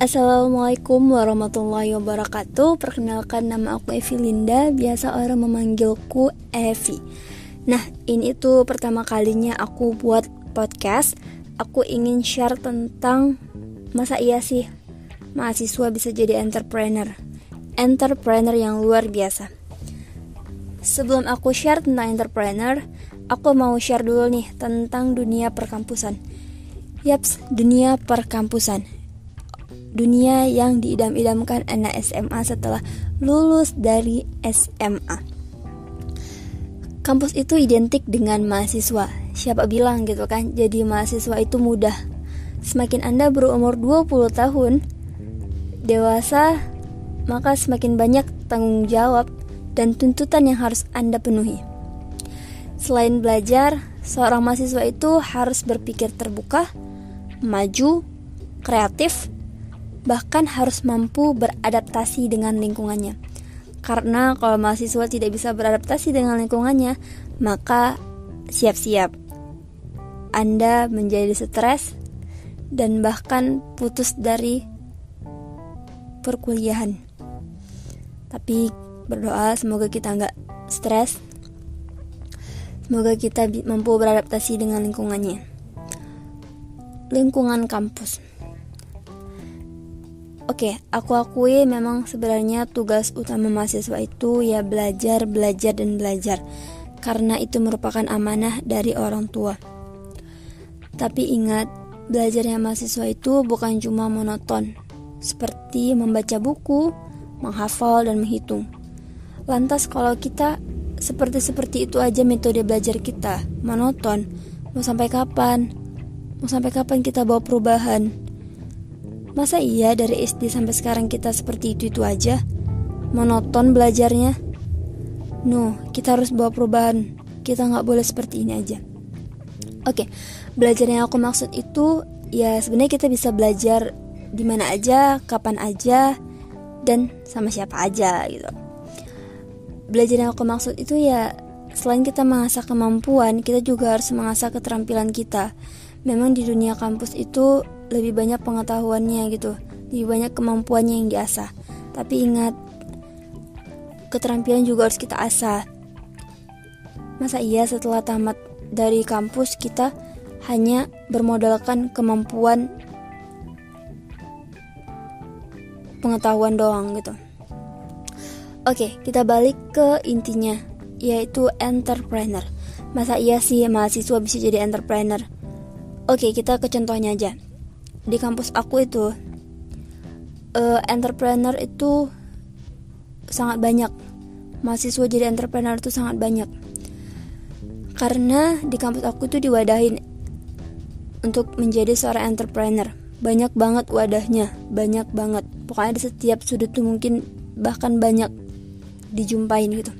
Assalamualaikum warahmatullahi wabarakatuh. Perkenalkan nama aku Evi Linda. Biasa orang memanggilku Evi. Nah ini tuh pertama kalinya aku buat podcast. Aku ingin share tentang Masa iya sih mahasiswa bisa jadi entrepreneur. Entrepreneur yang luar biasa. Sebelum aku share tentang entrepreneur Aku mau share dulu nih tentang dunia perkampusan. Yaps, dunia perkampusan dunia yang diidam-idamkan anak SMA setelah lulus dari SMA. Kampus itu identik dengan mahasiswa. Siapa bilang gitu kan? Jadi mahasiswa itu mudah. Semakin Anda berumur 20 tahun dewasa, maka semakin banyak tanggung jawab dan tuntutan yang harus Anda penuhi. Selain belajar, seorang mahasiswa itu harus berpikir terbuka, maju, kreatif, bahkan harus mampu beradaptasi dengan lingkungannya. Karena kalau mahasiswa tidak bisa beradaptasi dengan lingkungannya, maka siap-siap Anda menjadi stres dan bahkan putus dari perkuliahan. Tapi berdoa semoga kita nggak stres. Semoga kita mampu beradaptasi dengan lingkungannya. Lingkungan kampus. Oke, okay, aku akui memang sebenarnya tugas utama mahasiswa itu ya belajar, belajar, dan belajar Karena itu merupakan amanah dari orang tua Tapi ingat, belajarnya mahasiswa itu bukan cuma monoton Seperti membaca buku, menghafal, dan menghitung Lantas kalau kita seperti-seperti itu aja metode belajar kita Monoton, mau sampai kapan? Mau sampai kapan kita bawa perubahan? Masa iya dari SD sampai sekarang kita seperti itu-itu aja? Monoton belajarnya? No, kita harus bawa perubahan. Kita nggak boleh seperti ini aja. Oke, okay, belajar yang aku maksud itu ya sebenarnya kita bisa belajar di mana aja, kapan aja, dan sama siapa aja gitu. Belajar yang aku maksud itu ya selain kita mengasah kemampuan, kita juga harus mengasah keterampilan kita. Memang di dunia kampus itu lebih banyak pengetahuannya gitu lebih banyak kemampuannya yang diasah. Tapi ingat keterampilan juga harus kita asah. Masa iya setelah tamat dari kampus kita hanya bermodalkan kemampuan pengetahuan doang gitu? Oke kita balik ke intinya yaitu entrepreneur. Masa iya sih mahasiswa bisa jadi entrepreneur? Oke kita ke contohnya aja di kampus aku itu uh, entrepreneur itu sangat banyak. Mahasiswa jadi entrepreneur itu sangat banyak. Karena di kampus aku itu diwadahin untuk menjadi seorang entrepreneur. Banyak banget wadahnya banyak banget. Pokoknya di setiap sudut tuh mungkin bahkan banyak dijumpain gitu.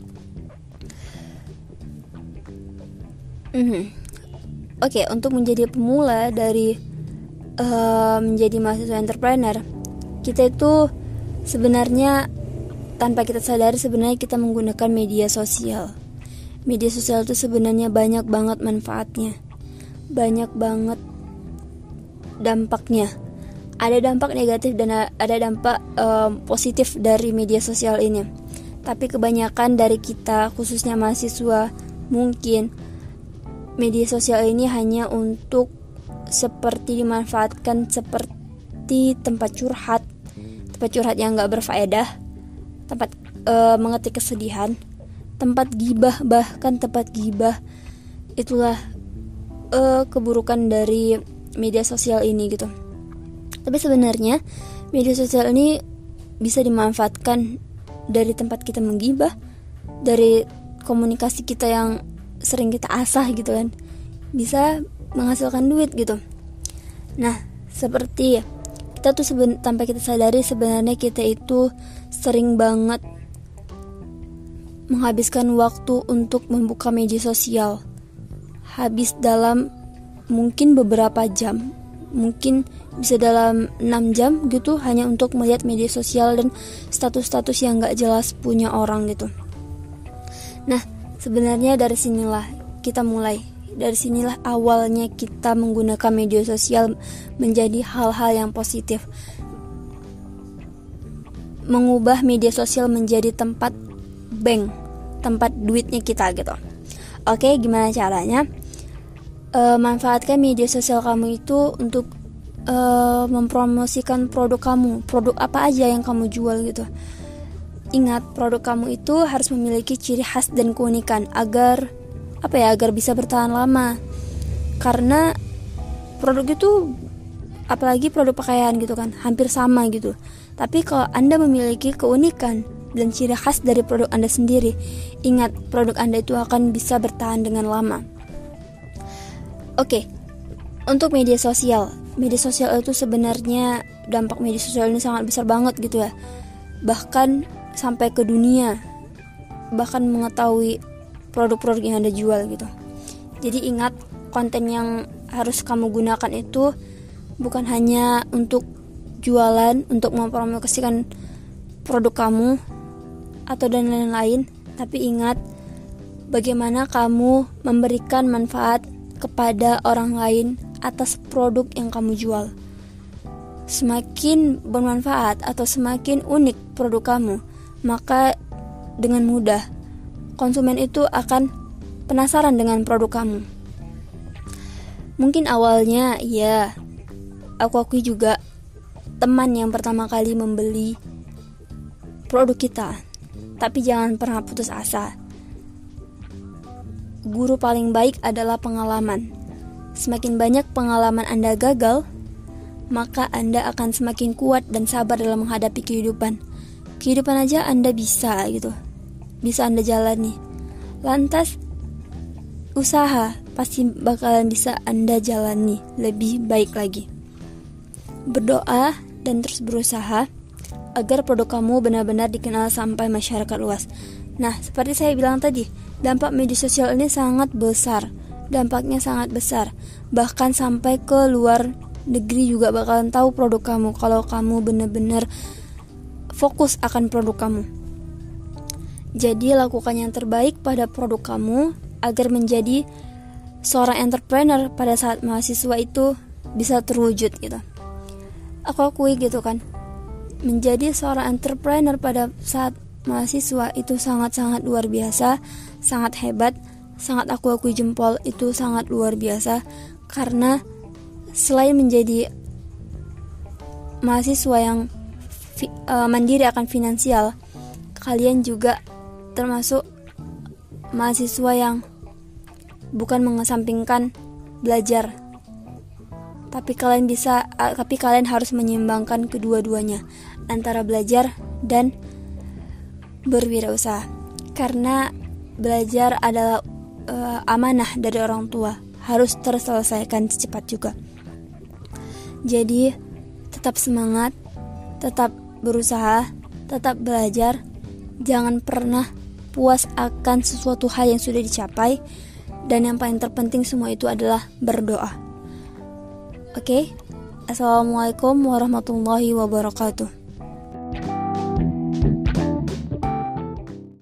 Mm -hmm. oke okay, untuk menjadi pemula dari menjadi mahasiswa entrepreneur. Kita itu sebenarnya tanpa kita sadari sebenarnya kita menggunakan media sosial. Media sosial itu sebenarnya banyak banget manfaatnya. Banyak banget dampaknya. Ada dampak negatif dan ada dampak um, positif dari media sosial ini. Tapi kebanyakan dari kita khususnya mahasiswa mungkin media sosial ini hanya untuk seperti dimanfaatkan seperti tempat curhat. Tempat curhat yang gak berfaedah. Tempat uh, mengetik kesedihan. Tempat gibah bahkan tempat gibah. Itulah uh, keburukan dari media sosial ini gitu. Tapi sebenarnya media sosial ini bisa dimanfaatkan dari tempat kita menggibah dari komunikasi kita yang sering kita asah gitu kan. Bisa menghasilkan duit gitu nah seperti kita tuh seben tanpa kita sadari sebenarnya kita itu sering banget menghabiskan waktu untuk membuka media sosial. Habis dalam mungkin beberapa jam mungkin bisa dalam 6 jam gitu hanya untuk melihat media sosial dan status-status yang gak jelas punya orang gitu. Nah sebenarnya dari sinilah kita mulai dari sinilah awalnya kita menggunakan media sosial menjadi hal-hal yang positif. mengubah media sosial menjadi tempat bank, tempat duitnya kita gitu. Oke, gimana caranya? E, manfaatkan media sosial kamu itu untuk e, mempromosikan produk kamu, produk apa aja yang kamu jual gitu. Ingat, produk kamu itu harus memiliki ciri khas dan keunikan agar apa ya, agar bisa bertahan lama. Karena produk itu apalagi produk pakaian gitu kan, hampir sama gitu. Tapi kalau Anda memiliki keunikan dan ciri khas dari produk Anda sendiri, ingat produk Anda itu akan bisa bertahan dengan lama. Oke. Untuk media sosial, media sosial itu sebenarnya dampak media sosial ini sangat besar banget gitu ya. Bahkan sampai ke dunia bahkan mengetahui produk-produk yang anda jual gitu. Jadi ingat konten yang harus kamu gunakan itu bukan hanya untuk jualan untuk mempromosikan produk kamu atau dan lain-lain tapi ingat bagaimana kamu memberikan manfaat kepada orang lain atas produk yang kamu jual. Semakin bermanfaat atau semakin unik produk kamu maka dengan mudah konsumen itu akan penasaran dengan produk kamu. Mungkin awalnya ya, aku akui juga teman yang pertama kali membeli produk kita. Tapi jangan pernah putus asa. Guru paling baik adalah pengalaman. Semakin banyak pengalaman Anda gagal, maka Anda akan semakin kuat dan sabar dalam menghadapi kehidupan kehidupan aja Anda bisa gitu. Bisa Anda jalani. Lantas usaha pasti bakalan bisa Anda jalani lebih baik lagi. Berdoa dan terus berusaha agar produk kamu benar-benar dikenal sampai masyarakat luas. Nah, seperti saya bilang tadi, dampak media sosial ini sangat besar. Dampaknya sangat besar. Bahkan sampai ke luar negeri juga bakalan tahu produk kamu kalau kamu benar-benar fokus akan produk kamu. Jadi lakukan yang terbaik pada produk kamu agar menjadi seorang entrepreneur pada saat mahasiswa itu bisa terwujud gitu. Aku akui gitu kan. Menjadi seorang entrepreneur pada saat mahasiswa itu sangat-sangat luar biasa, sangat hebat, sangat aku akui jempol itu sangat luar biasa karena selain menjadi mahasiswa yang uh, mandiri akan finansial, kalian juga termasuk mahasiswa yang bukan mengesampingkan belajar. Tapi kalian bisa tapi kalian harus menyeimbangkan kedua-duanya antara belajar dan berwirausaha. Karena belajar adalah uh, amanah dari orang tua, harus terselesaikan secepat juga. Jadi, tetap semangat, tetap berusaha, tetap belajar, jangan pernah puas akan sesuatu hal yang sudah dicapai, dan yang paling terpenting semua itu adalah berdoa. Oke, okay? assalamualaikum warahmatullahi wabarakatuh.